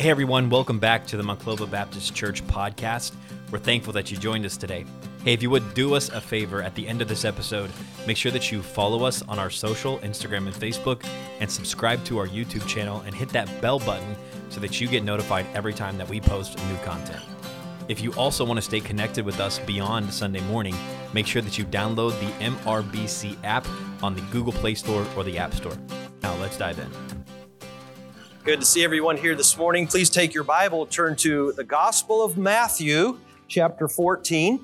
Hey everyone, welcome back to the Monclova Baptist Church podcast. We're thankful that you joined us today. Hey, if you would do us a favor at the end of this episode, make sure that you follow us on our social, Instagram and Facebook, and subscribe to our YouTube channel and hit that bell button so that you get notified every time that we post new content. If you also want to stay connected with us beyond Sunday morning, make sure that you download the MRBC app on the Google Play Store or the App Store. Now, let's dive in. Good to see everyone here this morning. Please take your Bible, turn to the Gospel of Matthew, chapter 14.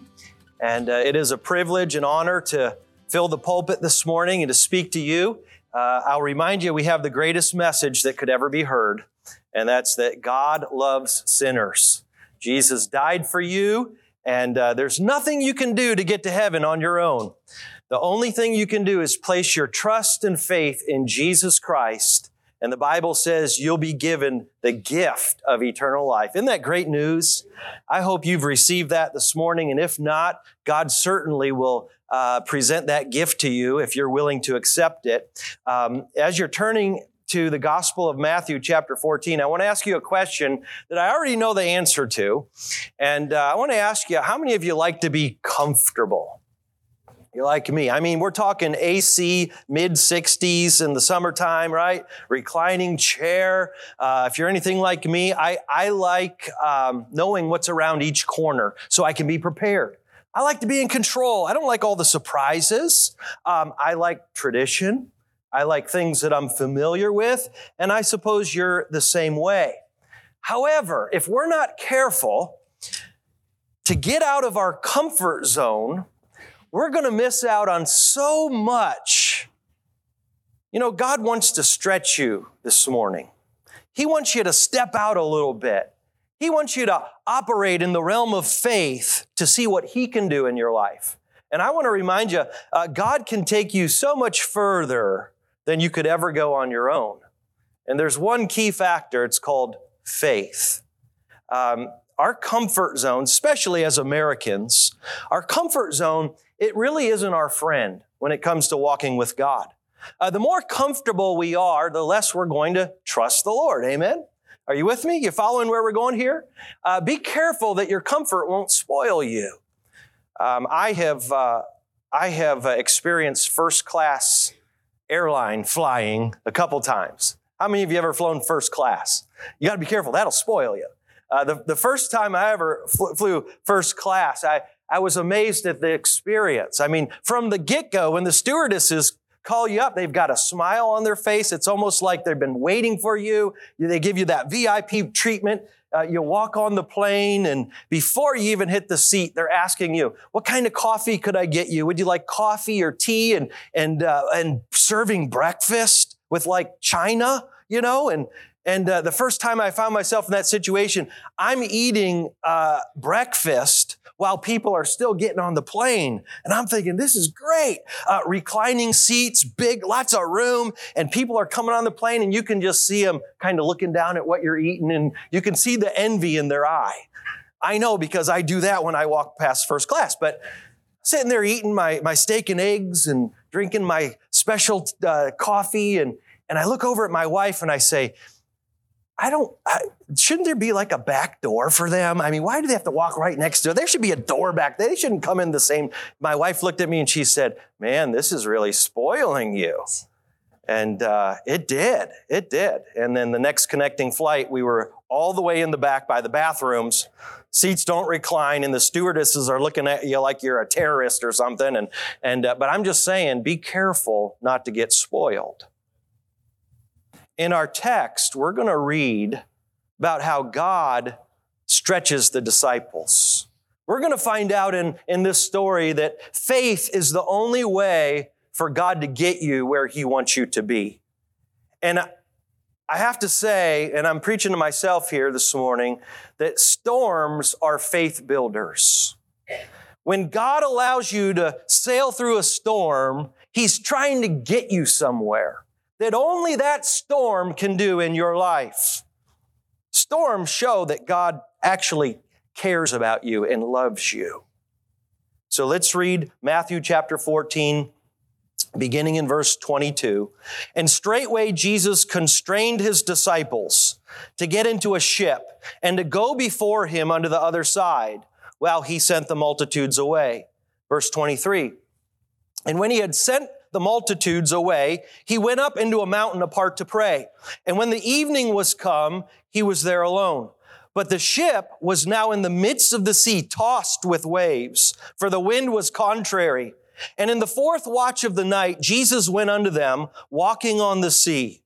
And uh, it is a privilege and honor to fill the pulpit this morning and to speak to you. Uh, I'll remind you, we have the greatest message that could ever be heard, and that's that God loves sinners. Jesus died for you, and uh, there's nothing you can do to get to heaven on your own. The only thing you can do is place your trust and faith in Jesus Christ and the Bible says you'll be given the gift of eternal life. Isn't that great news? I hope you've received that this morning. And if not, God certainly will uh, present that gift to you if you're willing to accept it. Um, as you're turning to the Gospel of Matthew, chapter 14, I want to ask you a question that I already know the answer to. And uh, I want to ask you how many of you like to be comfortable? You're like me. I mean, we're talking AC mid 60s in the summertime, right? Reclining chair. Uh, if you're anything like me, I, I like um, knowing what's around each corner so I can be prepared. I like to be in control. I don't like all the surprises. Um, I like tradition. I like things that I'm familiar with. And I suppose you're the same way. However, if we're not careful to get out of our comfort zone, we're going to miss out on so much. You know, God wants to stretch you this morning. He wants you to step out a little bit. He wants you to operate in the realm of faith to see what He can do in your life. And I want to remind you, uh, God can take you so much further than you could ever go on your own. And there's one key factor, it's called faith. Um, our comfort zone, especially as Americans, our comfort zone it really isn't our friend when it comes to walking with God. Uh, the more comfortable we are, the less we're going to trust the Lord. Amen? Are you with me? You following where we're going here? Uh, be careful that your comfort won't spoil you. Um, I have, uh, I have uh, experienced first class airline flying a couple times. How many of you ever flown first class? You got to be careful, that'll spoil you. Uh, the, the first time I ever fl- flew first class, I, I was amazed at the experience. I mean, from the get go, when the stewardesses call you up, they've got a smile on their face. It's almost like they've been waiting for you. They give you that VIP treatment. Uh, you walk on the plane, and before you even hit the seat, they're asking you, "What kind of coffee could I get you? Would you like coffee or tea?" and and uh, and serving breakfast with like china, you know, and and uh, the first time I found myself in that situation, I'm eating uh, breakfast while people are still getting on the plane. And I'm thinking, this is great. Uh, reclining seats, big, lots of room, and people are coming on the plane and you can just see them kind of looking down at what you're eating and you can see the envy in their eye. I know because I do that when I walk past first class, but sitting there eating my, my steak and eggs and drinking my special uh, coffee and, and I look over at my wife and I say, I don't, I, shouldn't there be like a back door for them? I mean, why do they have to walk right next it? There should be a door back. They shouldn't come in the same. My wife looked at me and she said, Man, this is really spoiling you. And uh, it did. It did. And then the next connecting flight, we were all the way in the back by the bathrooms. Seats don't recline, and the stewardesses are looking at you like you're a terrorist or something. And, and uh, but I'm just saying, be careful not to get spoiled in our text, we're going to read about how God stretches the disciples. We're going to find out in, in this story that faith is the only way for God to get you where He wants you to be. And I have to say, and I'm preaching to myself here this morning, that storms are faith builders. When God allows you to sail through a storm, He's trying to get you somewhere that only that storm can do in your life. Storms show that God actually cares about you and loves you. So let's read Matthew chapter 14, beginning in verse 22. And straightway Jesus constrained his disciples to get into a ship and to go before him unto the other side while he sent the multitudes away. Verse 23. And when he had sent the multitudes away, he went up into a mountain apart to pray. And when the evening was come, he was there alone. But the ship was now in the midst of the sea, tossed with waves, for the wind was contrary. And in the fourth watch of the night, Jesus went unto them, walking on the sea.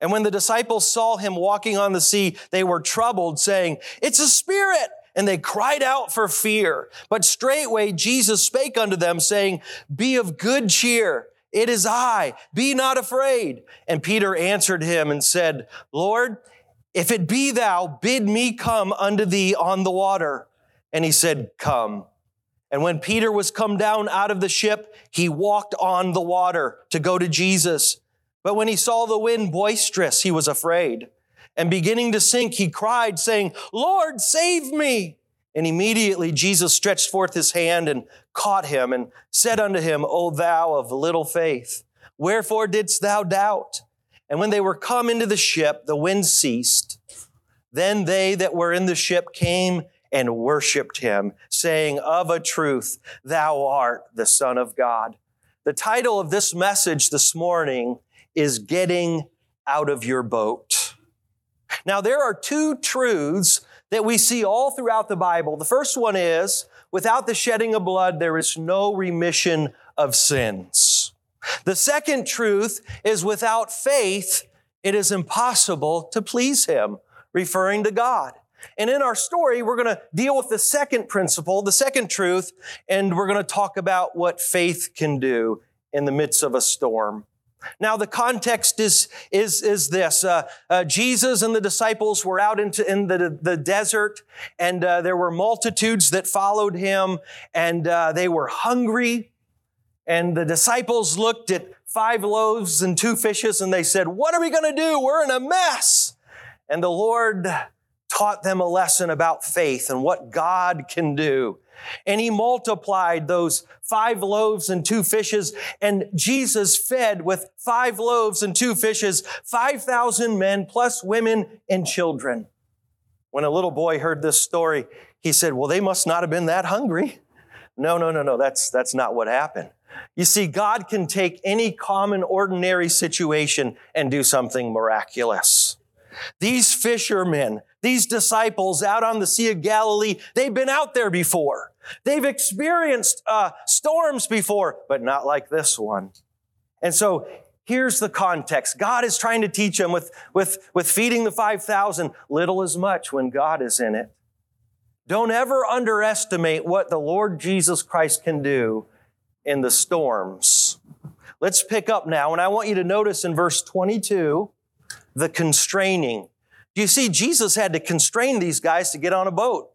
And when the disciples saw him walking on the sea, they were troubled, saying, It's a spirit! And they cried out for fear. But straightway Jesus spake unto them, saying, Be of good cheer. It is I. Be not afraid. And Peter answered him and said, Lord, if it be thou, bid me come unto thee on the water. And he said, Come. And when Peter was come down out of the ship, he walked on the water to go to Jesus. But when he saw the wind boisterous, he was afraid. And beginning to sink, he cried, saying, Lord, save me. And immediately Jesus stretched forth his hand and caught him and said unto him, O thou of little faith, wherefore didst thou doubt? And when they were come into the ship, the wind ceased. Then they that were in the ship came and worshiped him, saying, Of a truth, thou art the Son of God. The title of this message this morning is Getting Out of Your Boat. Now, there are two truths that we see all throughout the Bible. The first one is, without the shedding of blood, there is no remission of sins. The second truth is, without faith, it is impossible to please Him, referring to God. And in our story, we're going to deal with the second principle, the second truth, and we're going to talk about what faith can do in the midst of a storm. Now, the context is, is, is this. Uh, uh, Jesus and the disciples were out into, in the, the desert, and uh, there were multitudes that followed him, and uh, they were hungry. And the disciples looked at five loaves and two fishes, and they said, What are we going to do? We're in a mess. And the Lord taught them a lesson about faith and what God can do. And he multiplied those five loaves and two fishes, and Jesus fed with five loaves and two fishes 5,000 men plus women and children. When a little boy heard this story, he said, Well, they must not have been that hungry. No, no, no, no, that's, that's not what happened. You see, God can take any common, ordinary situation and do something miraculous. These fishermen, these disciples out on the Sea of Galilee, they've been out there before. They've experienced uh, storms before, but not like this one. And so here's the context. God is trying to teach them with, with, with feeding the 5,000, little as much when God is in it. Don't ever underestimate what the Lord Jesus Christ can do in the storms. Let's pick up now, and I want you to notice in verse 22 the constraining. Do you see, Jesus had to constrain these guys to get on a boat.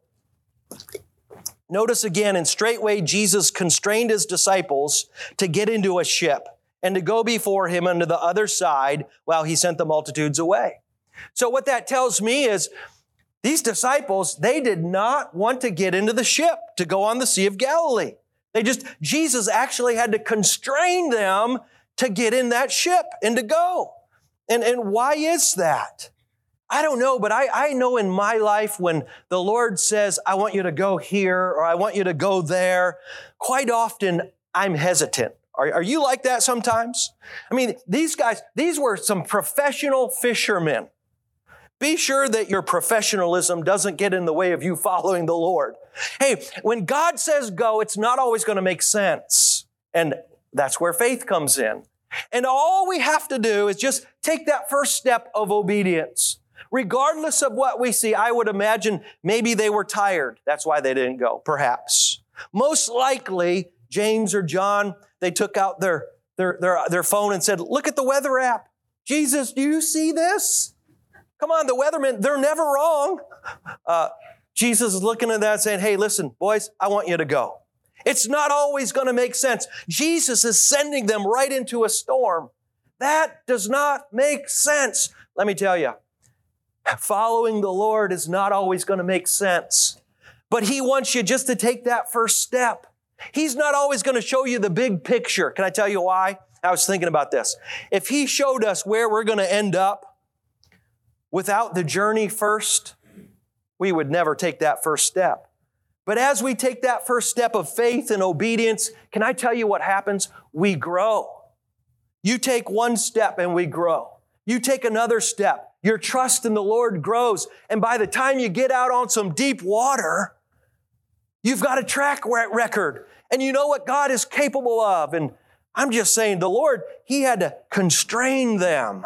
Notice again, and straightway Jesus constrained his disciples to get into a ship and to go before him unto the other side while he sent the multitudes away. So what that tells me is these disciples, they did not want to get into the ship to go on the Sea of Galilee. They just, Jesus actually had to constrain them to get in that ship and to go. And, and why is that? I don't know, but I, I know in my life when the Lord says, I want you to go here or I want you to go there, quite often I'm hesitant. Are, are you like that sometimes? I mean, these guys, these were some professional fishermen. Be sure that your professionalism doesn't get in the way of you following the Lord. Hey, when God says go, it's not always going to make sense. And that's where faith comes in. And all we have to do is just take that first step of obedience. Regardless of what we see, I would imagine maybe they were tired. That's why they didn't go, perhaps. Most likely, James or John, they took out their, their, their, their phone and said, Look at the weather app. Jesus, do you see this? Come on, the weathermen, they're never wrong. Uh, Jesus is looking at that saying, Hey, listen, boys, I want you to go. It's not always going to make sense. Jesus is sending them right into a storm. That does not make sense. Let me tell you, following the Lord is not always going to make sense. But He wants you just to take that first step. He's not always going to show you the big picture. Can I tell you why? I was thinking about this. If He showed us where we're going to end up without the journey first, we would never take that first step. But as we take that first step of faith and obedience, can I tell you what happens? We grow. You take one step and we grow. You take another step. Your trust in the Lord grows. And by the time you get out on some deep water, you've got a track record and you know what God is capable of. And I'm just saying, the Lord, He had to constrain them.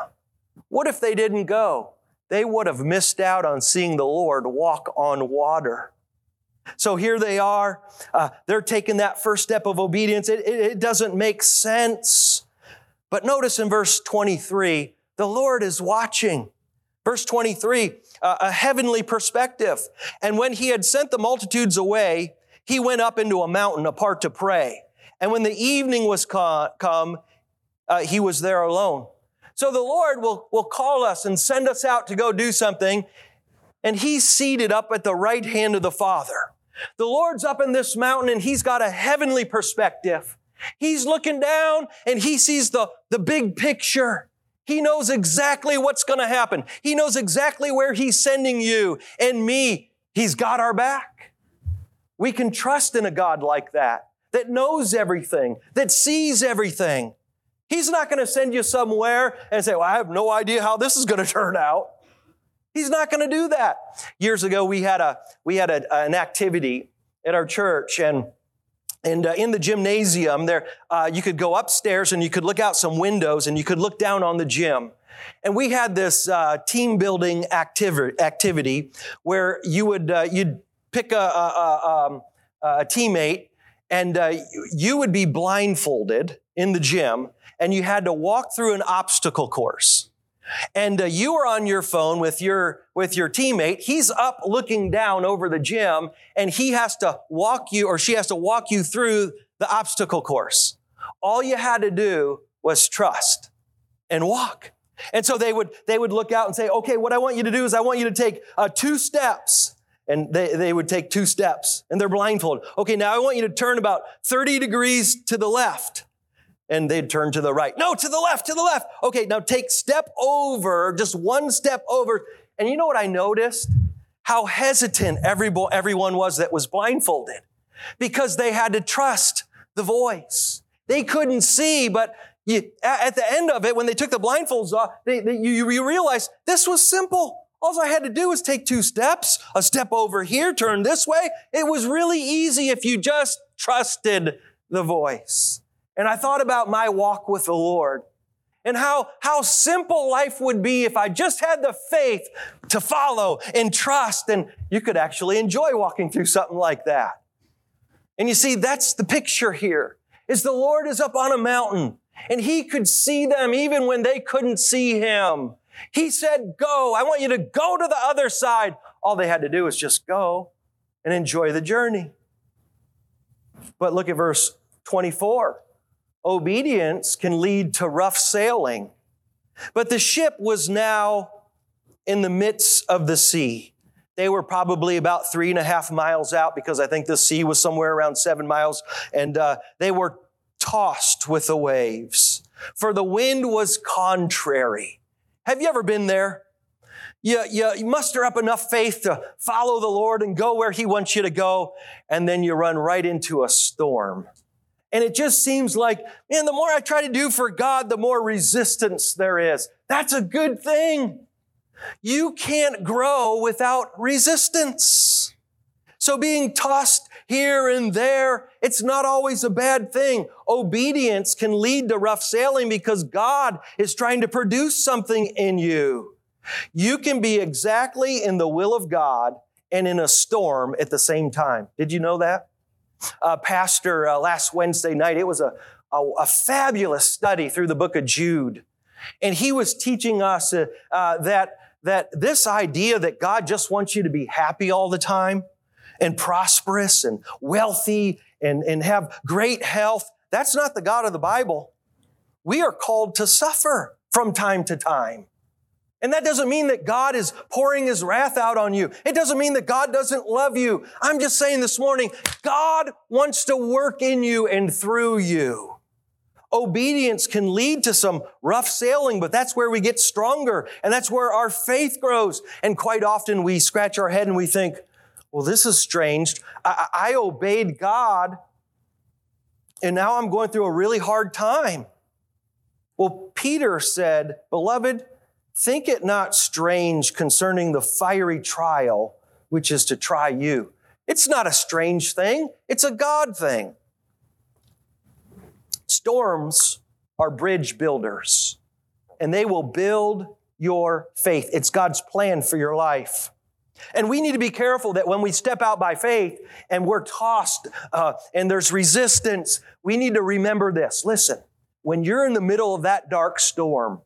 What if they didn't go? They would have missed out on seeing the Lord walk on water. So here they are. Uh, they're taking that first step of obedience. It, it, it doesn't make sense. But notice in verse 23, the Lord is watching. Verse 23, uh, a heavenly perspective. And when he had sent the multitudes away, he went up into a mountain apart to pray. And when the evening was come, uh, he was there alone. So the Lord will, will call us and send us out to go do something. And he's seated up at the right hand of the Father. The Lord's up in this mountain and he's got a heavenly perspective. He's looking down and he sees the, the big picture. He knows exactly what's going to happen. He knows exactly where he's sending you and me. He's got our back. We can trust in a God like that, that knows everything, that sees everything. He's not going to send you somewhere and say, well, I have no idea how this is going to turn out. He's not going to do that. Years ago, we had a we had a, an activity at our church, and and uh, in the gymnasium, there uh, you could go upstairs and you could look out some windows and you could look down on the gym. And we had this uh, team building activity, activity where you would uh, you'd pick a, a, a, um, a teammate and uh, you would be blindfolded in the gym and you had to walk through an obstacle course and uh, you are on your phone with your with your teammate. He's up looking down over the gym and he has to walk you or she has to walk you through the obstacle course. All you had to do was trust and walk. And so they would they would look out and say okay what i want you to do is i want you to take uh, two steps. And they, they would take two steps and they're blindfolded. Okay now i want you to turn about 30 degrees to the left and they'd turn to the right. No, to the left, to the left. Okay, now take step over, just one step over. And you know what I noticed? How hesitant everyone was that was blindfolded because they had to trust the voice. They couldn't see, but you, at the end of it, when they took the blindfolds off, they, they, you, you realize this was simple. All I had to do was take two steps, a step over here, turn this way. It was really easy if you just trusted the voice. And I thought about my walk with the Lord and how, how simple life would be if I just had the faith to follow and trust. And you could actually enjoy walking through something like that. And you see, that's the picture here is the Lord is up on a mountain and he could see them even when they couldn't see him. He said, go. I want you to go to the other side. All they had to do was just go and enjoy the journey. But look at verse 24 obedience can lead to rough sailing. But the ship was now in the midst of the sea. They were probably about three and a half miles out because I think the sea was somewhere around seven miles, and uh, they were tossed with the waves. For the wind was contrary. Have you ever been there? You, you, you muster up enough faith to follow the Lord and go where He wants you to go, and then you run right into a storm. And it just seems like, man, the more I try to do for God, the more resistance there is. That's a good thing. You can't grow without resistance. So being tossed here and there, it's not always a bad thing. Obedience can lead to rough sailing because God is trying to produce something in you. You can be exactly in the will of God and in a storm at the same time. Did you know that? Uh, pastor uh, last Wednesday night. It was a, a, a, fabulous study through the book of Jude. And he was teaching us uh, uh, that, that this idea that God just wants you to be happy all the time and prosperous and wealthy and, and have great health, that's not the God of the Bible. We are called to suffer from time to time. And that doesn't mean that God is pouring his wrath out on you. It doesn't mean that God doesn't love you. I'm just saying this morning, God wants to work in you and through you. Obedience can lead to some rough sailing, but that's where we get stronger and that's where our faith grows. And quite often we scratch our head and we think, well, this is strange. I, I obeyed God and now I'm going through a really hard time. Well, Peter said, Beloved, think it not strange concerning the fiery trial which is to try you. It's not a strange thing, it's a God thing. Storms are bridge builders, and they will build your faith. It's God's plan for your life. And we need to be careful that when we step out by faith and we're tossed uh, and there's resistance, we need to remember this. Listen, when you're in the middle of that dark storm,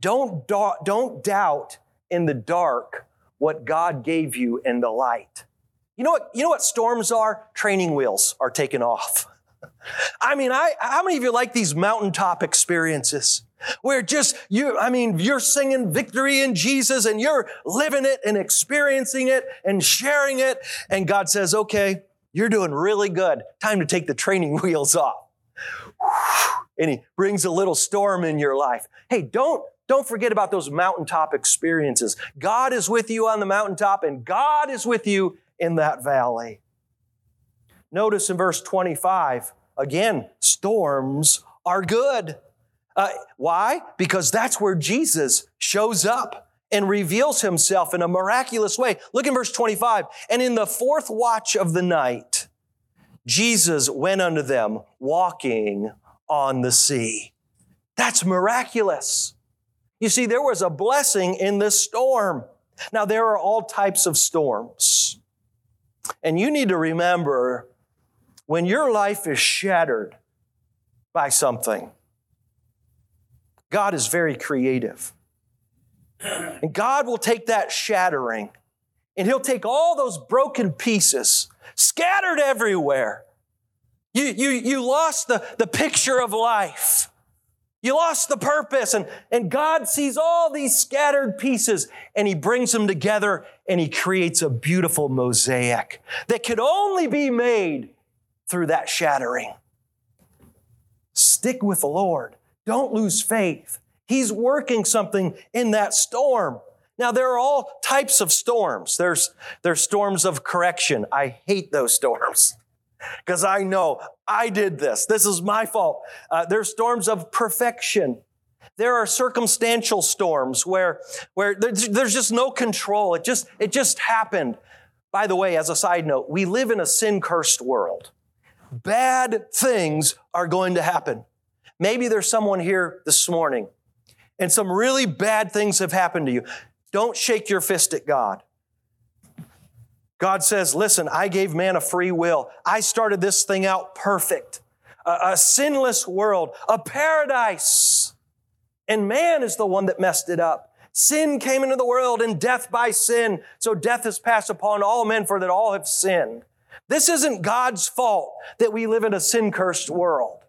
don't, do- don't doubt in the dark what God gave you in the light. You know what, you know what storms are? Training wheels are taken off. I mean, I, how many of you like these mountaintop experiences? Where just you, I mean, you're singing victory in Jesus and you're living it and experiencing it and sharing it. And God says, okay, you're doing really good. Time to take the training wheels off. And He brings a little storm in your life. Hey, don't, don't forget about those mountaintop experiences. God is with you on the mountaintop and God is with you in that valley. Notice in verse 25, again, storms are good. Uh, why? Because that's where Jesus shows up and reveals himself in a miraculous way. Look in verse 25. And in the fourth watch of the night, Jesus went unto them walking on the sea. That's miraculous. You see, there was a blessing in this storm. Now, there are all types of storms. And you need to remember when your life is shattered by something, God is very creative. And God will take that shattering and He'll take all those broken pieces scattered everywhere. You, you, you lost the, the picture of life. You lost the purpose. And, and God sees all these scattered pieces and He brings them together and He creates a beautiful mosaic that could only be made through that shattering. Stick with the Lord. Don't lose faith. He's working something in that storm. Now, there are all types of storms. There's, there's storms of correction. I hate those storms because I know I did this. This is my fault. Uh, there's storms of perfection. There are circumstantial storms where, where there's, there's just no control. It just, it just happened. By the way, as a side note, we live in a sin cursed world. Bad things are going to happen. Maybe there's someone here this morning and some really bad things have happened to you. Don't shake your fist at God. God says, listen, I gave man a free will. I started this thing out perfect. A, a, sinless world, a paradise. And man is the one that messed it up. Sin came into the world and death by sin. So death is passed upon all men for that all have sinned. This isn't God's fault that we live in a sin cursed world.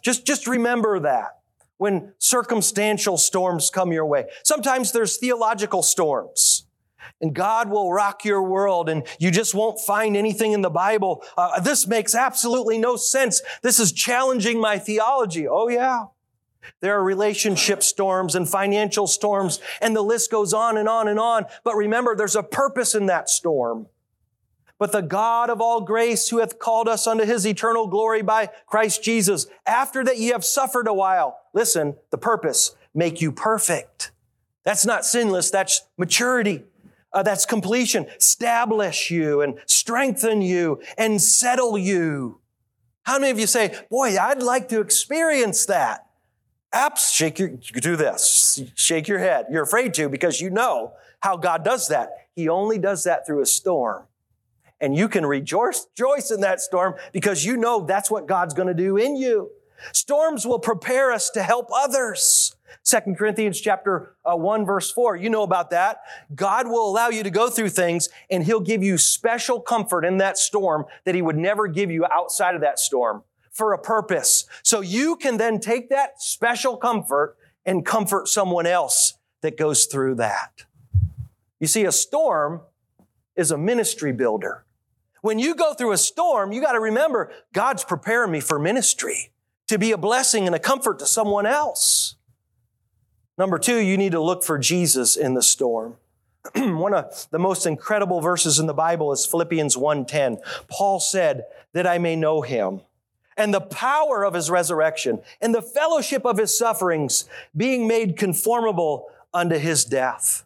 Just, just remember that when circumstantial storms come your way. Sometimes there's theological storms. And God will rock your world and you just won't find anything in the Bible. Uh, this makes absolutely no sense. This is challenging my theology. Oh yeah. There are relationship storms and financial storms and the list goes on and on and on. But remember, there's a purpose in that storm. But the God of all grace who hath called us unto his eternal glory by Christ Jesus, after that ye have suffered a while, listen, the purpose, make you perfect. That's not sinless, that's maturity. Uh, that's completion. Establish you and strengthen you and settle you. How many of you say, boy, I'd like to experience that? Apps, shake your, do this, shake your head. You're afraid to because you know how God does that. He only does that through a storm. And you can rejoice, rejoice in that storm because you know that's what God's going to do in you. Storms will prepare us to help others. Second Corinthians chapter uh, 1 verse 4. You know about that. God will allow you to go through things and he'll give you special comfort in that storm that he would never give you outside of that storm for a purpose. So you can then take that special comfort and comfort someone else that goes through that. You see, a storm is a ministry builder. When you go through a storm, you got to remember God's preparing me for ministry. to be a blessing and a comfort to someone else. Number two, you need to look for Jesus in the storm. One of the most incredible verses in the Bible is Philippians 1:10. Paul said, "That I may know him and the power of his resurrection and the fellowship of his sufferings, being made conformable unto his death."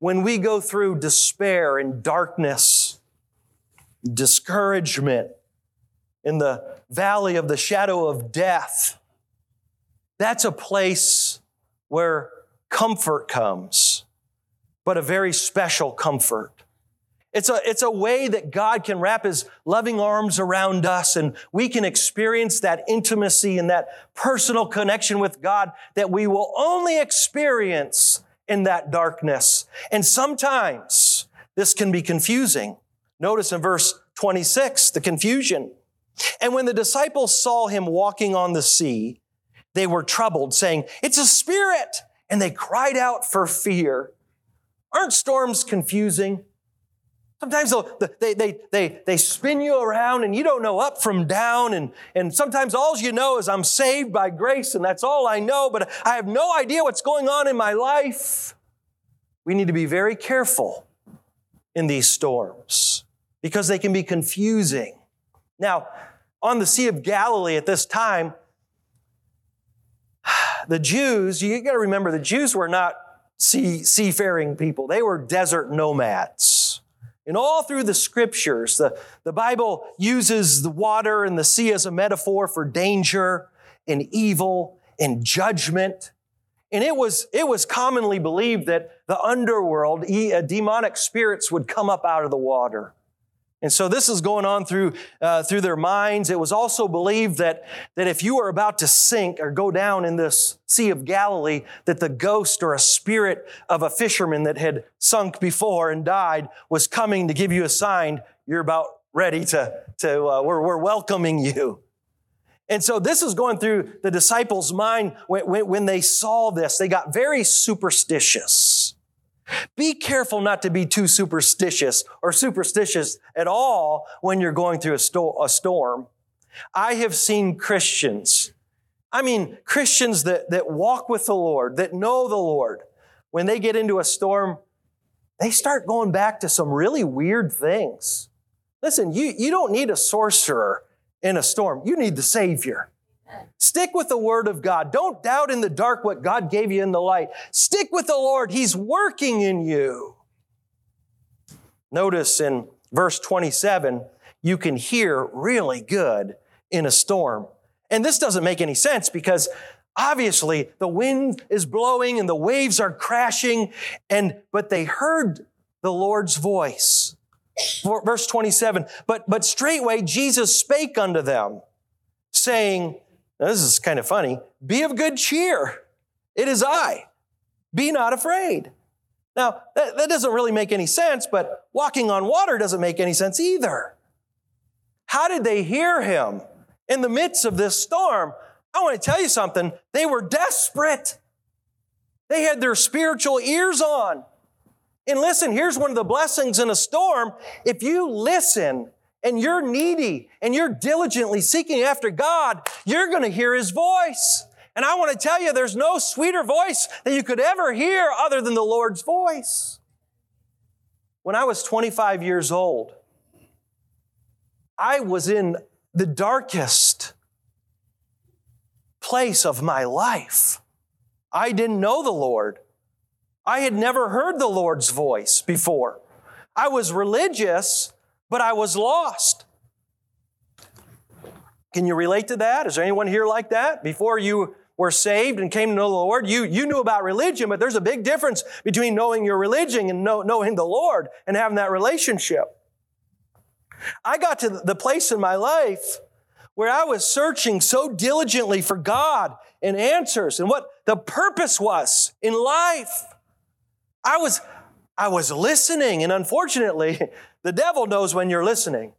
When we go through despair and darkness, discouragement, in the valley of the shadow of death, that's a place where comfort comes, but a very special comfort. It's a, it's a way that God can wrap his loving arms around us and we can experience that intimacy and that personal connection with God that we will only experience in that darkness. And sometimes this can be confusing. Notice in verse 26, the confusion. And when the disciples saw him walking on the sea, they were troubled, saying, It's a spirit! And they cried out for fear. Aren't storms confusing? Sometimes they, they, they, they spin you around and you don't know up from down. And, and sometimes all you know is I'm saved by grace and that's all I know, but I have no idea what's going on in my life. We need to be very careful in these storms because they can be confusing. Now, on the Sea of Galilee at this time, the Jews, you got to remember, the Jews were not sea, seafaring people, they were desert nomads. And all through the scriptures, the, the Bible uses the water and the sea as a metaphor for danger and evil and judgment. And it was, it was commonly believed that the underworld, uh, demonic spirits would come up out of the water. And so this is going on through, uh, through their minds. It was also believed that, that if you were about to sink or go down in this Sea of Galilee, that the ghost or a spirit of a fisherman that had sunk before and died was coming to give you a sign you're about ready to, to uh, we're, we're welcoming you. And so this is going through the disciples' mind when, when, when they saw this. They got very superstitious. Be careful not to be too superstitious or superstitious at all when you're going through a, sto- a storm. I have seen Christians, I mean, Christians that, that walk with the Lord, that know the Lord, when they get into a storm, they start going back to some really weird things. Listen, you, you don't need a sorcerer in a storm, you need the Savior. Stick with the Word of God. Don't doubt in the dark what God gave you in the light. Stick with the Lord. He's working in you. Notice in verse 27, you can hear really good in a storm. And this doesn't make any sense because obviously the wind is blowing and the waves are crashing and but they heard the Lord's voice. Verse 27, but but straightway Jesus spake unto them saying, now, this is kind of funny. Be of good cheer. It is I. Be not afraid. Now, that, that doesn't really make any sense, but walking on water doesn't make any sense either. How did they hear him in the midst of this storm? I want to tell you something. They were desperate. They had their spiritual ears on. And listen, here's one of the blessings in a storm. If you listen and you're needy and you're diligently seeking after God, you're going to hear His voice. And I want to tell you, there's no sweeter voice that you could ever hear other than the Lord's voice. When I was 25 years old, I was in the darkest place of my life. I didn't know the Lord. I had never heard the Lord's voice before. I was religious, but I was lost. Can you relate to that? Is there anyone here like that? Before you were saved and came to know the Lord, you, you knew about religion, but there's a big difference between knowing your religion and know, knowing the Lord and having that relationship. I got to the place in my life where I was searching so diligently for God and answers and what the purpose was in life. I was, I was listening, and unfortunately, The devil knows when you're listening.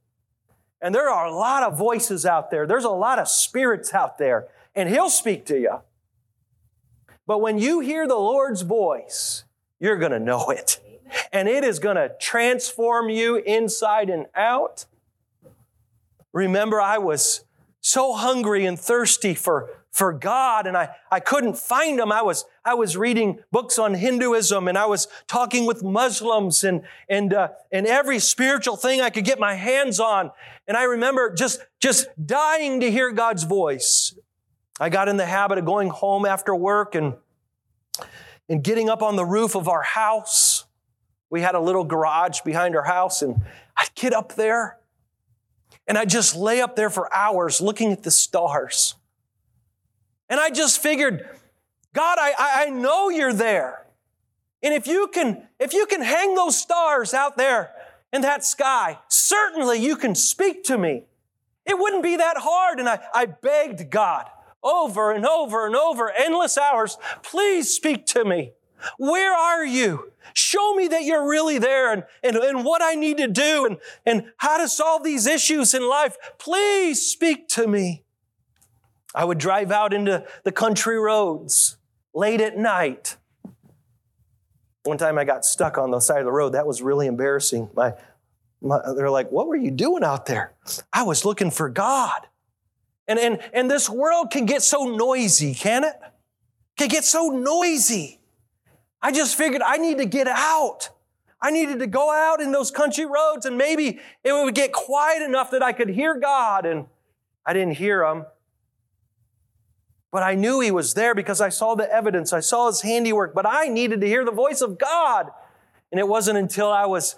And there are a lot of voices out there. There's a lot of spirits out there, and he'll speak to you. But when you hear the Lord's voice, you're going to know it. And it is going to transform you inside and out. Remember, I was so hungry and thirsty for, for God and I, I couldn't find him. I was, I was reading books on Hinduism and I was talking with Muslims and, and, uh, and every spiritual thing I could get my hands on. And I remember just, just dying to hear God's voice. I got in the habit of going home after work and, and getting up on the roof of our house. We had a little garage behind our house and I'd get up there and I'd just lay up there for hours looking at the stars. And I just figured, God, I, I know you're there. And if you can, if you can hang those stars out there in that sky, certainly you can speak to me. It wouldn't be that hard. And I, I begged God over and over and over, endless hours, please speak to me. Where are you? Show me that you're really there and, and, and what I need to do and, and how to solve these issues in life. Please speak to me. I would drive out into the country roads late at night. One time I got stuck on the side of the road. That was really embarrassing. My, my, they're like, What were you doing out there? I was looking for God. And, and, and this world can get so noisy, can it? it? Can get so noisy. I just figured I need to get out. I needed to go out in those country roads and maybe it would get quiet enough that I could hear God. And I didn't hear him. But I knew he was there because I saw the evidence. I saw his handiwork, but I needed to hear the voice of God. And it wasn't until I was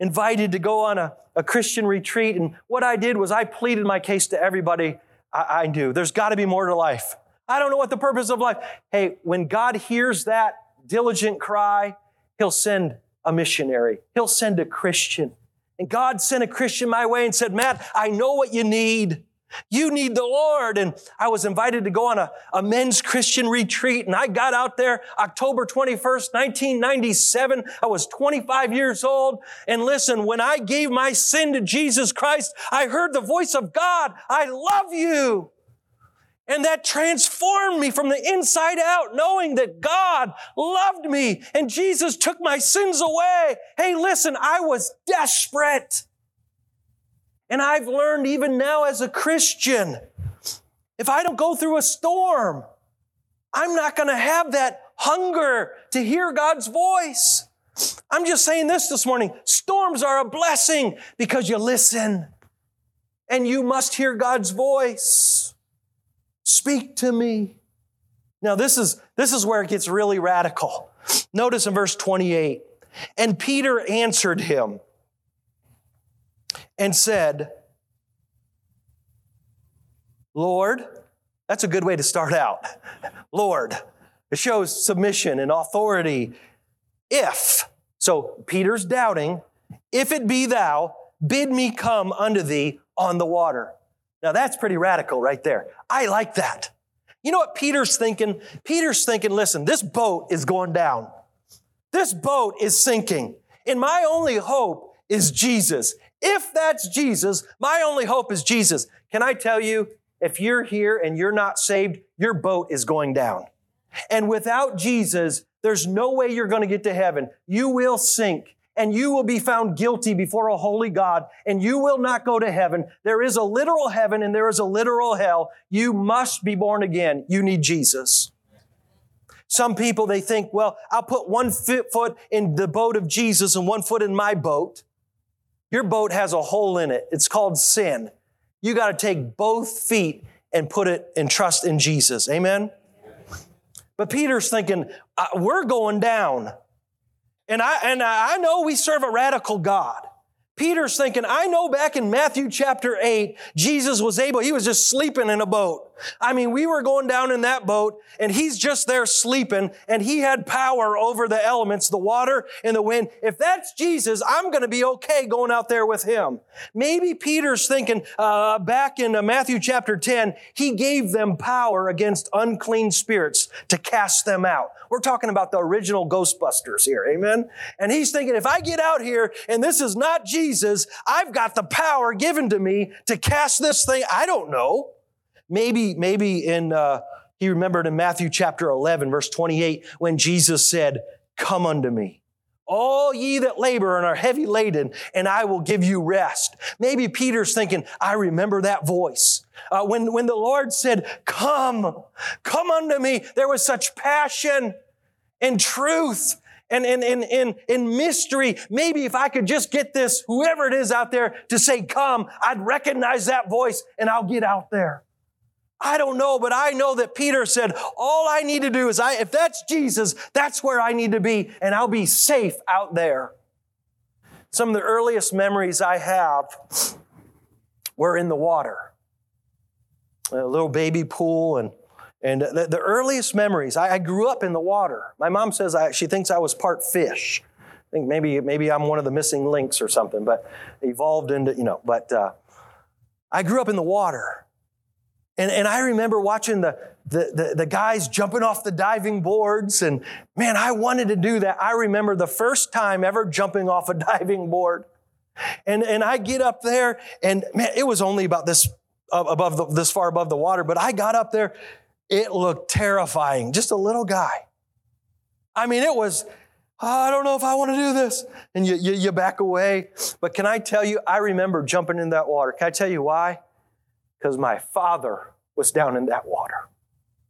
invited to go on a, a Christian retreat. And what I did was I pleaded my case to everybody I, I knew. There's got to be more to life. I don't know what the purpose of life. Hey, when God hears that diligent cry, he'll send a missionary. He'll send a Christian. And God sent a Christian my way and said, Matt, I know what you need. You need the Lord. And I was invited to go on a, a men's Christian retreat. And I got out there October 21st, 1997. I was 25 years old. And listen, when I gave my sin to Jesus Christ, I heard the voice of God. I love you. And that transformed me from the inside out, knowing that God loved me and Jesus took my sins away. Hey, listen, I was desperate. And I've learned even now as a Christian, if I don't go through a storm, I'm not going to have that hunger to hear God's voice. I'm just saying this this morning. Storms are a blessing because you listen and you must hear God's voice. Speak to me. Now this is, this is where it gets really radical. Notice in verse 28, and Peter answered him, and said, Lord, that's a good way to start out. Lord, it shows submission and authority. If, so Peter's doubting, if it be thou, bid me come unto thee on the water. Now that's pretty radical right there. I like that. You know what Peter's thinking? Peter's thinking, listen, this boat is going down. This boat is sinking. And my only hope is Jesus. If that's Jesus, my only hope is Jesus. Can I tell you, if you're here and you're not saved, your boat is going down. And without Jesus, there's no way you're going to get to heaven. You will sink and you will be found guilty before a holy God and you will not go to heaven. There is a literal heaven and there is a literal hell. You must be born again. You need Jesus. Some people, they think, well, I'll put one foot in the boat of Jesus and one foot in my boat. Your boat has a hole in it. It's called sin. You got to take both feet and put it and trust in Jesus. Amen? But Peter's thinking, uh, we're going down. And I, and I know we serve a radical God. Peter's thinking, I know back in Matthew chapter 8, Jesus was able, he was just sleeping in a boat. I mean, we were going down in that boat and he's just there sleeping and he had power over the elements, the water and the wind. If that's Jesus, I'm going to be okay going out there with him. Maybe Peter's thinking, uh, back in uh, Matthew chapter 10, he gave them power against unclean spirits to cast them out. We're talking about the original Ghostbusters here. Amen. And he's thinking, if I get out here and this is not Jesus, I've got the power given to me to cast this thing. I don't know. Maybe, maybe in, uh, he remembered in Matthew chapter 11, verse 28, when Jesus said, Come unto me, all ye that labor and are heavy laden, and I will give you rest. Maybe Peter's thinking, I remember that voice. Uh, when, when the Lord said, Come, come unto me, there was such passion and truth and in, in, in, mystery. Maybe if I could just get this, whoever it is out there, to say, Come, I'd recognize that voice and I'll get out there. I don't know, but I know that Peter said, all I need to do is I, if that's Jesus, that's where I need to be, and I'll be safe out there. Some of the earliest memories I have were in the water. A little baby pool and and the, the earliest memories, I, I, grew up in the water. My mom says I, she thinks I was part fish. I think maybe maybe I'm one of the missing links or something, but evolved into, you know, but uh, I grew up in the water. And, and I remember watching the, the, the, the, guys jumping off the diving boards, and man, I wanted to do that. I remember the first time ever jumping off a diving board. And, and I get up there, and man, it was only about this above the, this far above the water, but I got up there. It looked terrifying, just a little guy. I mean, it was, oh, I don't know if I want to do this. And you, you, you back away. But can I tell you, I remember jumping in that water. Can I tell you why? because my father was down in that water.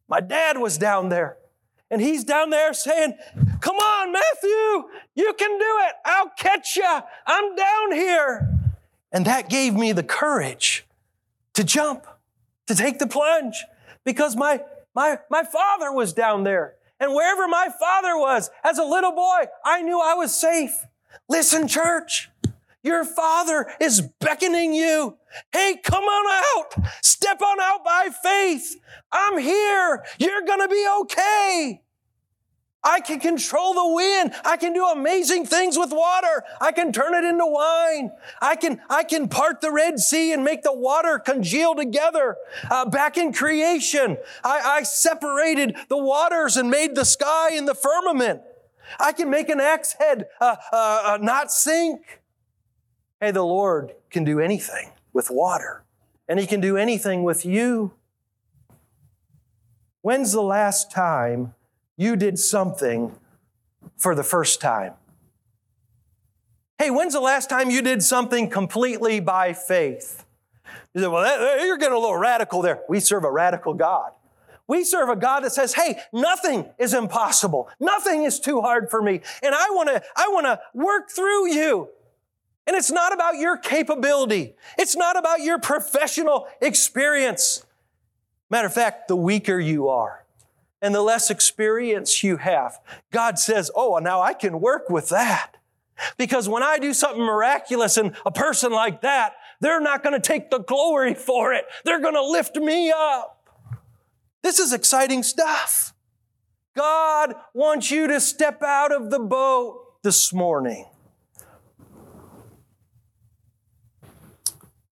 My dad was down there. And he's down there saying, Come on, Matthew, you can do it. I'll catch you. I'm down here. And that gave me the courage to jump, to take the plunge, because my, my, my father was down there. And wherever my father was, as a little boy, I knew I was safe. Listen, church, your father is beckoning you. Hey, come on out. Step on out by faith. I'm here. You're going to be okay. I can control the wind. I can do amazing things with water. I can turn it into wine. I can, I can part the Red Sea and make the water congeal together. Uh, back in creation, I, I separated the waters and made the sky and the firmament. I can make an axe head uh, uh, uh not sink. Hey, the Lord can do anything with water, and He can do anything with you. When's the last time you did something for the first time? Hey, when's the last time you did something completely by faith? You say, well, that, you're getting a little radical there. We serve a radical God. We serve a God that says, hey, nothing is impossible. Nothing is too hard for me. And I want to, I want to work through you. And it's not about your capability. It's not about your professional experience. Matter of fact, the weaker you are and the less experience you have, God says, Oh, now I can work with that. Because when I do something miraculous and a person like that, they're not going to take the glory for it. They're going to lift me up. This is exciting stuff. God wants you to step out of the boat this morning.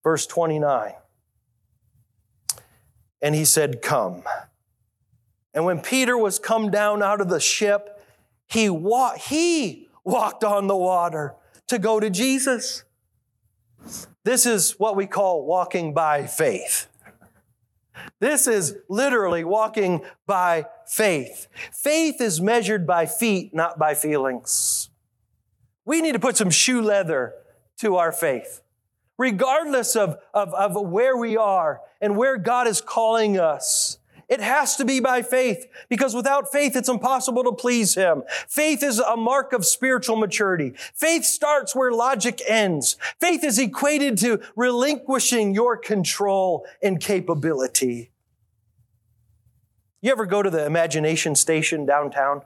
Verse 29. And he said, Come. And when Peter was come down out of the ship, he, wa- he walked on the water to go to Jesus. This is what we call walking by faith. This is literally walking by faith. Faith is measured by feet, not by feelings. We need to put some shoe leather to our faith regardless of, of, of where we are and where God is calling us. It has to be by faith because without faith, it's impossible to please Him. Faith is a mark of spiritual maturity. Faith starts where logic ends. Faith is equated to relinquishing your control and capability. You ever go to the imagination station downtown?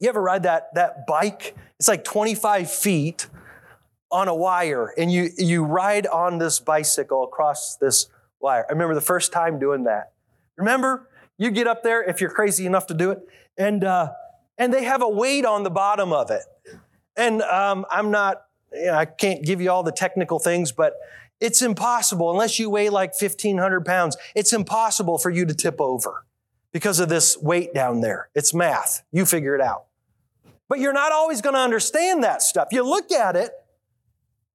You ever ride that, that bike? It's like 25 feet on a wire and you, you ride on this bicycle across this wire. I remember the first time doing that. Remember, you get up there if you're crazy enough to do it, and, uh, and they have a weight on the bottom of it. And um, I'm not, you know, I can't give you all the technical things, but it's impossible unless you weigh like 1,500 pounds. It's impossible for you to tip over because of this weight down there. It's math. You figure it out. But you're not always going to understand that stuff. You look at it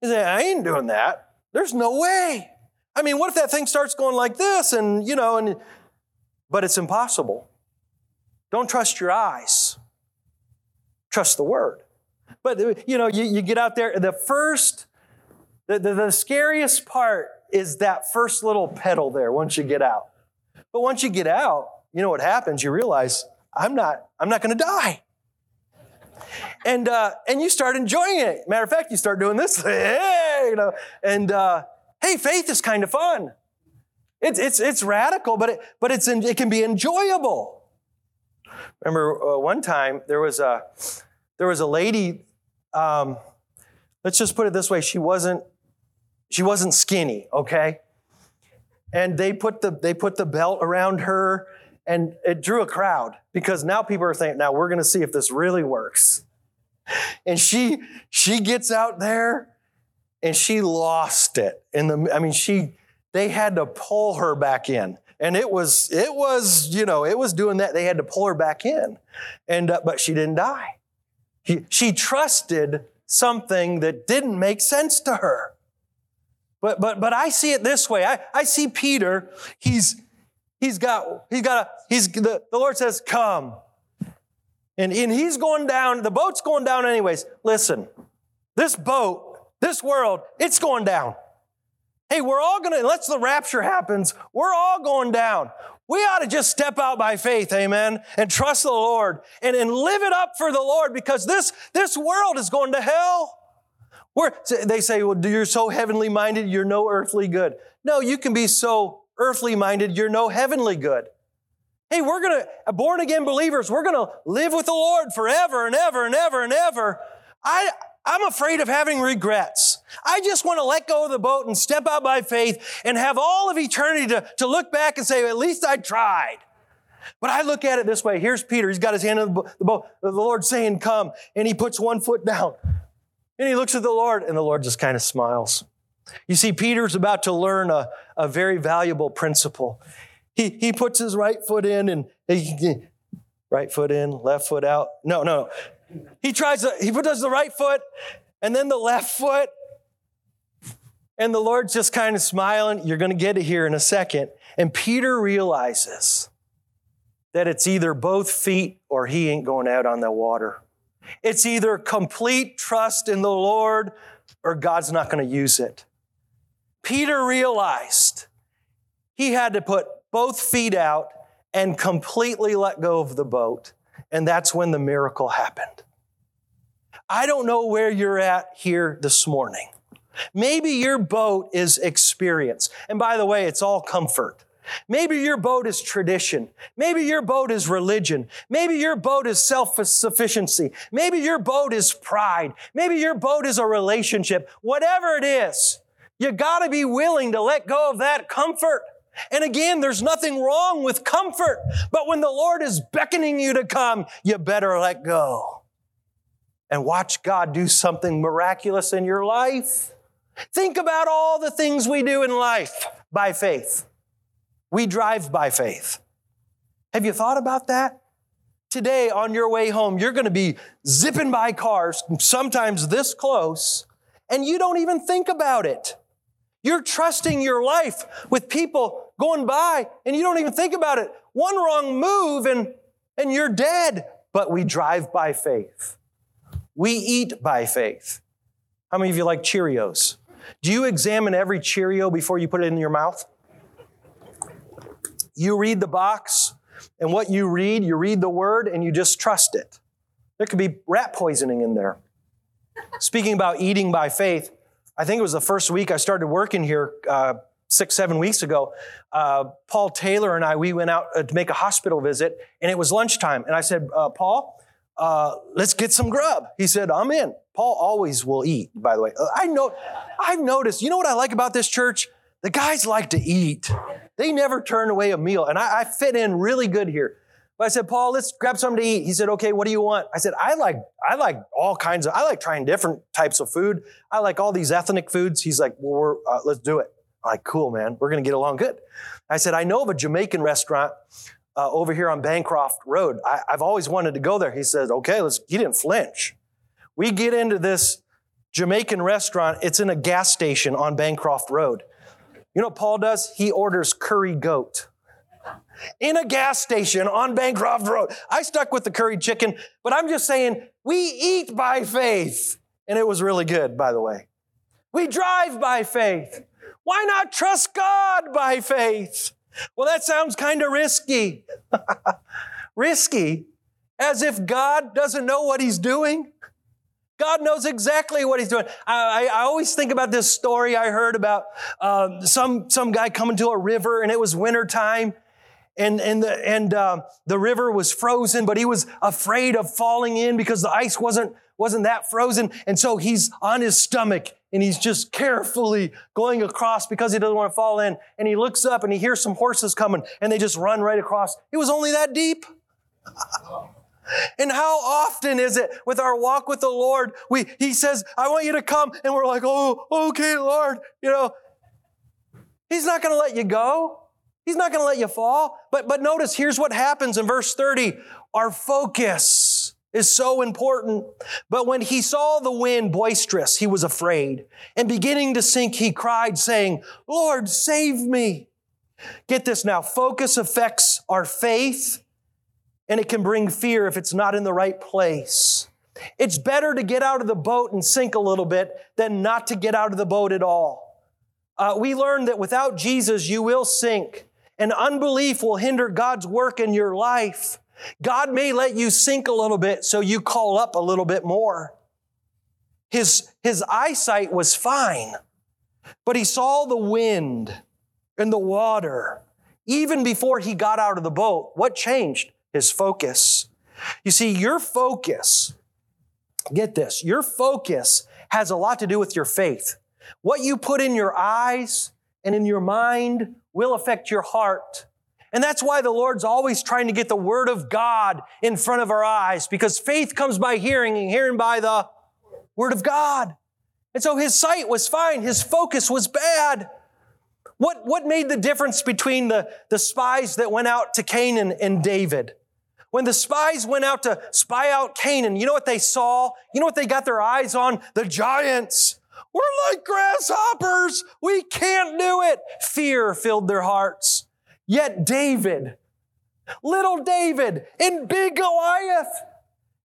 you say, I ain't doing that. There's no way. I mean, what if that thing starts going like this and, you know, and, but it's impossible. Don't trust your eyes. trust the word. But you know, you, you get out there, the first, the, the, the scariest part is that first little pedal there once you get out. But once you get out, you know what happens? You realize I'm not, I'm not to die. And uh, and you start enjoying it. Matter of fact, you start doing this, hey, you know, and uh, hey, faith is kind of fun. It's it's it's radical, but it but it's it can be enjoyable. Remember uh, one time there was a there was a lady. Um, let's just put it this way: she wasn't she wasn't skinny, okay? And they put the they put the belt around her, and it drew a crowd because now people are thinking, now we're going to see if this really works. And she she gets out there, and she lost it. In the I mean, she they had to pull her back in. And it was it was you know it was doing that. They had to pull her back in. And uh, but she didn't die. He, she trusted something that didn't make sense to her. But but but i see it this way. I, I see peter. He's he's got he's got a he's the, the lord says come. And, and he's going down the boat's going down anyways. Listen this boat this world it's going down Hey, we're all gonna, unless the rapture happens, we're all going down. We ought to just step out by faith, amen, and trust the Lord and, and live it up for the Lord because this, this world is going to hell. We're, they say, well, you're so heavenly minded, you're no earthly good. No, you can be so earthly minded, you're no heavenly good. Hey, we're gonna, uh, born again believers, we're gonna live with the Lord forever and ever and ever and ever. I, I'm afraid of having regrets. I just want to let go of the boat and step out by faith and have all of eternity to, to look back and say, at least I tried. But I look at it this way. Here's Peter. He's got his hand on the boat. The Lord's saying, come. And he puts one foot down. And he looks at the Lord and the Lord just kind of smiles. You see, Peter's about to learn a, a very valuable principle. He, he puts his right foot in and he, right foot in, left foot out. No, no. He tries to, he does the right foot and then the left foot. And the Lord's just kind of smiling. You're going to get it here in a second. And Peter realizes that it's either both feet or he ain't going out on the water. It's either complete trust in the Lord or God's not going to use it. Peter realized he had to put both feet out and completely let go of the boat. And that's when the miracle happened. I don't know where you're at here this morning. Maybe your boat is experience. And by the way, it's all comfort. Maybe your boat is tradition. Maybe your boat is religion. Maybe your boat is self-sufficiency. Maybe your boat is pride. Maybe your boat is a relationship. Whatever it is, you gotta be willing to let go of that comfort. And again, there's nothing wrong with comfort, but when the Lord is beckoning you to come, you better let go and watch God do something miraculous in your life. Think about all the things we do in life by faith. We drive by faith. Have you thought about that? Today, on your way home, you're going to be zipping by cars, sometimes this close, and you don't even think about it. You're trusting your life with people going by and you don't even think about it. One wrong move and, and you're dead. But we drive by faith. We eat by faith. How many of you like Cheerios? Do you examine every Cheerio before you put it in your mouth? You read the box, and what you read, you read the word, and you just trust it. There could be rat poisoning in there. Speaking about eating by faith, I think it was the first week I started working here uh, six, seven weeks ago, uh, Paul Taylor and I, we went out uh, to make a hospital visit, and it was lunchtime. And I said, uh, Paul, uh, let's get some grub. He said, I'm in. Paul always will eat, by the way. Uh, I know, I've noticed, you know what I like about this church? The guys like to eat. They never turn away a meal. And I, I fit in really good here. But I said, Paul, let's grab something to eat. He said, okay, what do you want? I said, I like, I like all kinds of, I like trying different types of food. I like all these ethnic foods. He's like, well, uh, let's do it. Like, cool, man. We're going to get along good. I said, I know of a Jamaican restaurant uh, over here on Bancroft Road. I, have always wanted to go there. He said, okay, let's, he didn't flinch. We get into this Jamaican restaurant. It's in a gas station on Bancroft Road. You know what Paul does? He orders curry goat. in a gas station on Bancroft Road. I stuck with the curry chicken, but I'm just saying we eat by faith. And it was really good, by the way. We drive by faith. Why not trust God by faith? Well, that sounds kind of risky. risky, as if God doesn't know what He's doing. God knows exactly what He's doing. I, I, always think about this story I heard about um, some, some guy coming to a river and it was winter time and, and, the, and um, the river was frozen, but he was afraid of falling in because the ice wasn't, wasn't that frozen. And so he's on his stomach and he's just carefully going across because he doesn't want to fall in. And he looks up and he hears some horses coming and they just run right across. It was only that deep. And how often is it with our walk with the Lord? We, he says, I want you to come. And we're like, oh, okay, Lord. You know, he's not going to let you go. He's not going to let you fall. But, but notice here's what happens in verse 30. Our focus is so important. But when he saw the wind boisterous, he was afraid. And beginning to sink, he cried, saying, Lord, save me. Get this now. Focus affects our faith and it can bring fear if it's not in the right place. It's better to get out of the boat and sink a little bit than not to get out of the boat at all. Uh, we learned that without Jesus, you will sink, and unbelief will hinder God's work in your life. God may let you sink a little bit so you call up a little bit more. His, his eyesight was fine, but he saw the wind and the water even before he got out of the boat. What changed? his focus. You see, your focus, get this, your focus has a lot to do with your faith. What you put in your eyes and in your mind will affect your heart. And that's why the Lord's always trying to get the Word of God in front of our eyes because faith comes by hearing and hearing by the Word of God. And so his sight was fine, his focus was bad. What, what made the difference between the, the spies that went out to Canaan and David? When the spies went out to spy out Canaan, you know what they saw? You know what they got their eyes on? The giants. We're like grasshoppers. We can't do it. Fear filled their hearts. Yet David, little David, and big Goliath,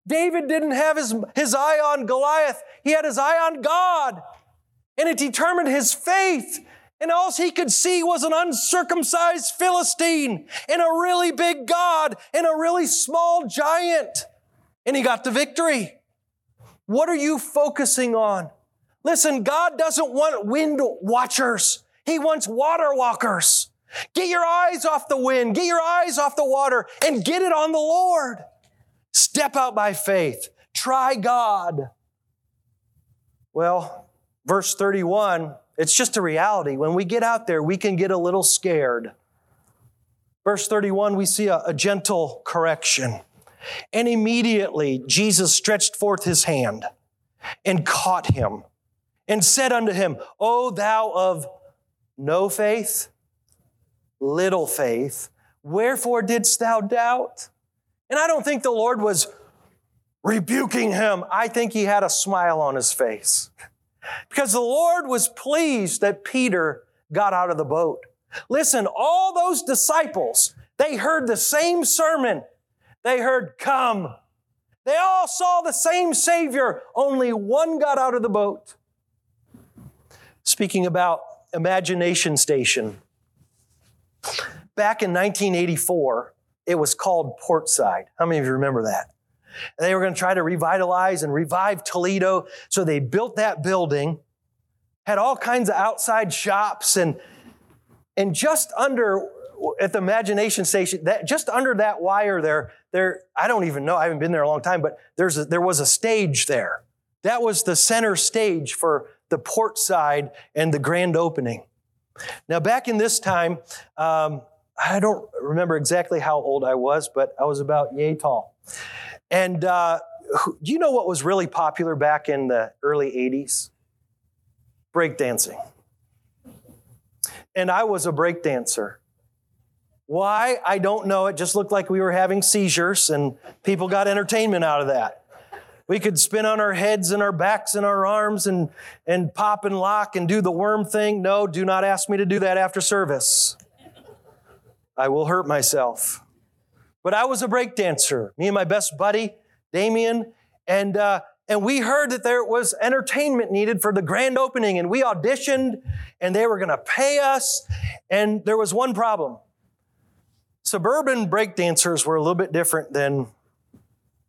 David didn't have his, his eye on Goliath. He had his eye on God. And it determined his faith and all he could see was an uncircumcised Philistine and a really big God and a really small giant. And he got the victory. What are you focusing on? Listen, God doesn't want wind watchers. He wants water walkers. Get your eyes off the wind, get your eyes off the water, and get it on the Lord. Step out by faith. Try God. Well, verse 31 it's just a reality. When we get out there, we can get a little scared. Verse 31, we see a, a gentle correction. And immediately Jesus stretched forth his hand and caught him and said unto him, O thou of no faith, little faith, wherefore didst thou doubt? And I don't think the Lord was rebuking him. I think he had a smile on his face. Because the Lord was pleased that Peter got out of the boat. Listen, all those disciples, they heard the same sermon. They heard, Come. They all saw the same Savior, only one got out of the boat. Speaking about Imagination Station, back in 1984, it was called Portside. How many of you remember that? They were going to try to revitalize and revive Toledo. So they built that building, had all kinds of outside shops, and, and just under at the imagination station, that just under that wire there, there, I don't even know, I haven't been there a long time, but there's a, there was a stage there. That was the center stage for the port side and the grand opening. Now, back in this time, um, I don't remember exactly how old I was, but I was about yay tall. And uh, do you know what was really popular back in the early 80s? Breakdancing. And I was a breakdancer. Why? I don't know. It just looked like we were having seizures and people got entertainment out of that. We could spin on our heads and our backs and our arms and, and pop and lock and do the worm thing. No, do not ask me to do that after service. I will hurt myself. But I was a break dancer, me and my best buddy, Damien, and, uh, and we heard that there was entertainment needed for the grand opening, and we auditioned, and they were to pay us. And there was one problem. Suburban break dancers were a little bit different than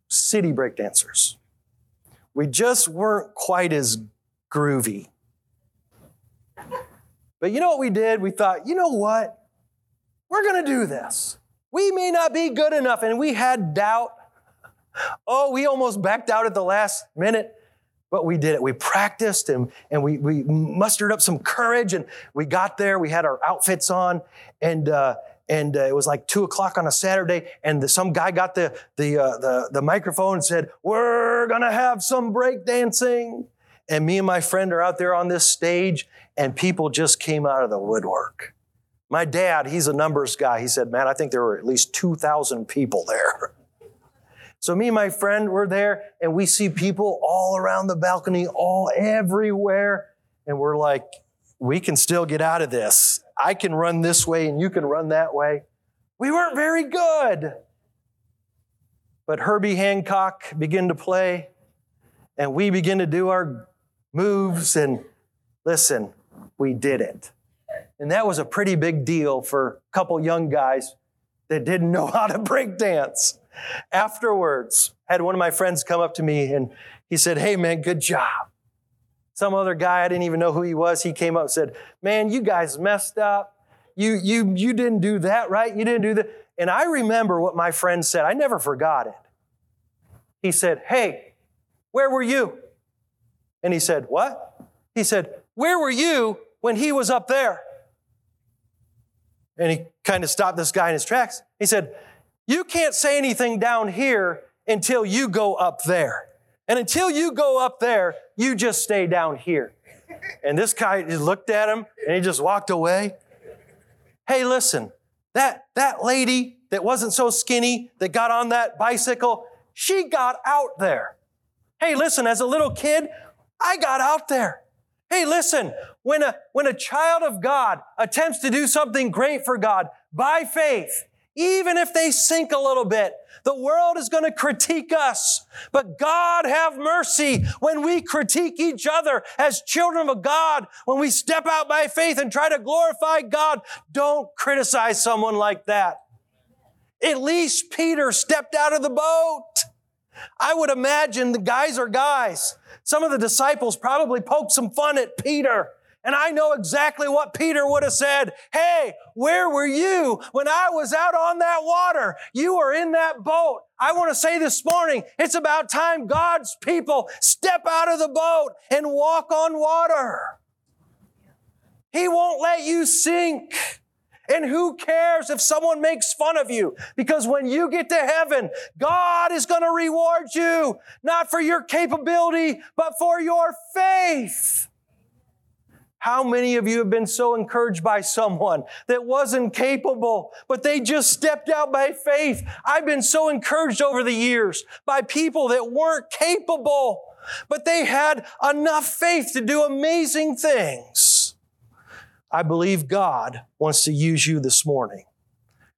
city break dancers. We just weren't quite as groovy. But you know what we did? We thought, you know what? We're going to do this. We may not be good enough, and we had doubt. Oh, we almost backed out at the last minute, but we did it. We practiced and, and we, we mustered up some courage, and we got there. We had our outfits on, and, uh, and uh, it was like two o'clock on a Saturday, and the, some guy got the, the, uh, the, the microphone and said, We're gonna have some break dancing. And me and my friend are out there on this stage, and people just came out of the woodwork. My dad, he's a numbers guy. He said, Man, I think there were at least 2,000 people there. So me and my friend were there, and we see people all around the balcony, all everywhere. And we're like, we can still get out of this. I can run this way and you can run that way. We weren't very good. But Herbie Hancock began to play, and we began to do our moves, and listen, we did it. And that was a pretty big deal for a couple young guys that didn't know how to break dance. Afterwards, I had one of my friends come up to me and he said, Hey man, good job. Some other guy, I didn't even know who he was, he came up and said, Man, you guys messed up. You, you, you didn't do that right. You didn't do that. And I remember what my friend said. I never forgot it. He said, Hey, where were you? And he said, What? He said, Where were you when he was up there? And he kind of stopped this guy in his tracks. He said, You can't say anything down here until you go up there. And until you go up there, you just stay down here. And this guy just looked at him and he just walked away. Hey, listen, that, that lady that wasn't so skinny that got on that bicycle, she got out there. Hey, listen, as a little kid, I got out there. Hey, listen, when a, when a child of God attempts to do something great for God by faith, even if they sink a little bit, the world is going to critique us. But God have mercy when we critique each other as children of God, when we step out by faith and try to glorify God. Don't criticize someone like that. At least Peter stepped out of the boat. I would imagine the guys are guys. Some of the disciples probably poked some fun at Peter. And I know exactly what Peter would have said. Hey, where were you when I was out on that water? You were in that boat. I want to say this morning, it's about time God's people step out of the boat and walk on water. He won't let you sink. And who cares if someone makes fun of you? Because when you get to heaven, God is going to reward you, not for your capability, but for your faith. How many of you have been so encouraged by someone that wasn't capable, but they just stepped out by faith? I've been so encouraged over the years by people that weren't capable, but they had enough faith to do amazing things. I believe God wants to use you this morning.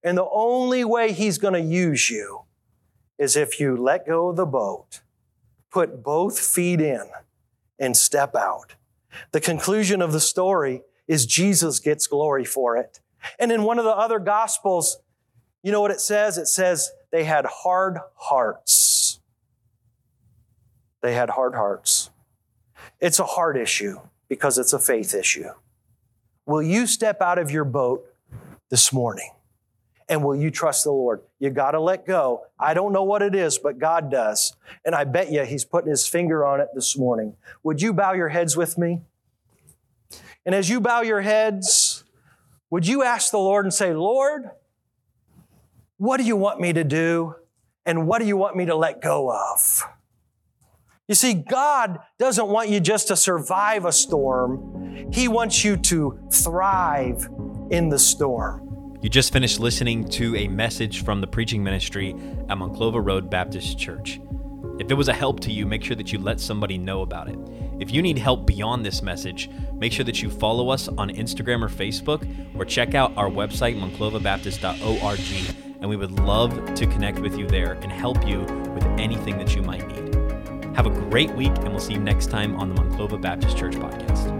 And the only way He's going to use you is if you let go of the boat, put both feet in, and step out. The conclusion of the story is Jesus gets glory for it. And in one of the other gospels, you know what it says? It says they had hard hearts. They had hard hearts. It's a heart issue because it's a faith issue. Will you step out of your boat this morning? And will you trust the Lord? You got to let go. I don't know what it is, but God does. And I bet you He's putting His finger on it this morning. Would you bow your heads with me? And as you bow your heads, would you ask the Lord and say, Lord, what do you want me to do? And what do you want me to let go of? You see, God doesn't want you just to survive a storm. He wants you to thrive in the storm. You just finished listening to a message from the preaching ministry at Monclova Road Baptist Church. If it was a help to you, make sure that you let somebody know about it. If you need help beyond this message, make sure that you follow us on Instagram or Facebook or check out our website, monclovabaptist.org, and we would love to connect with you there and help you with anything that you might need. Have a great week, and we'll see you next time on the Monclova Baptist Church podcast.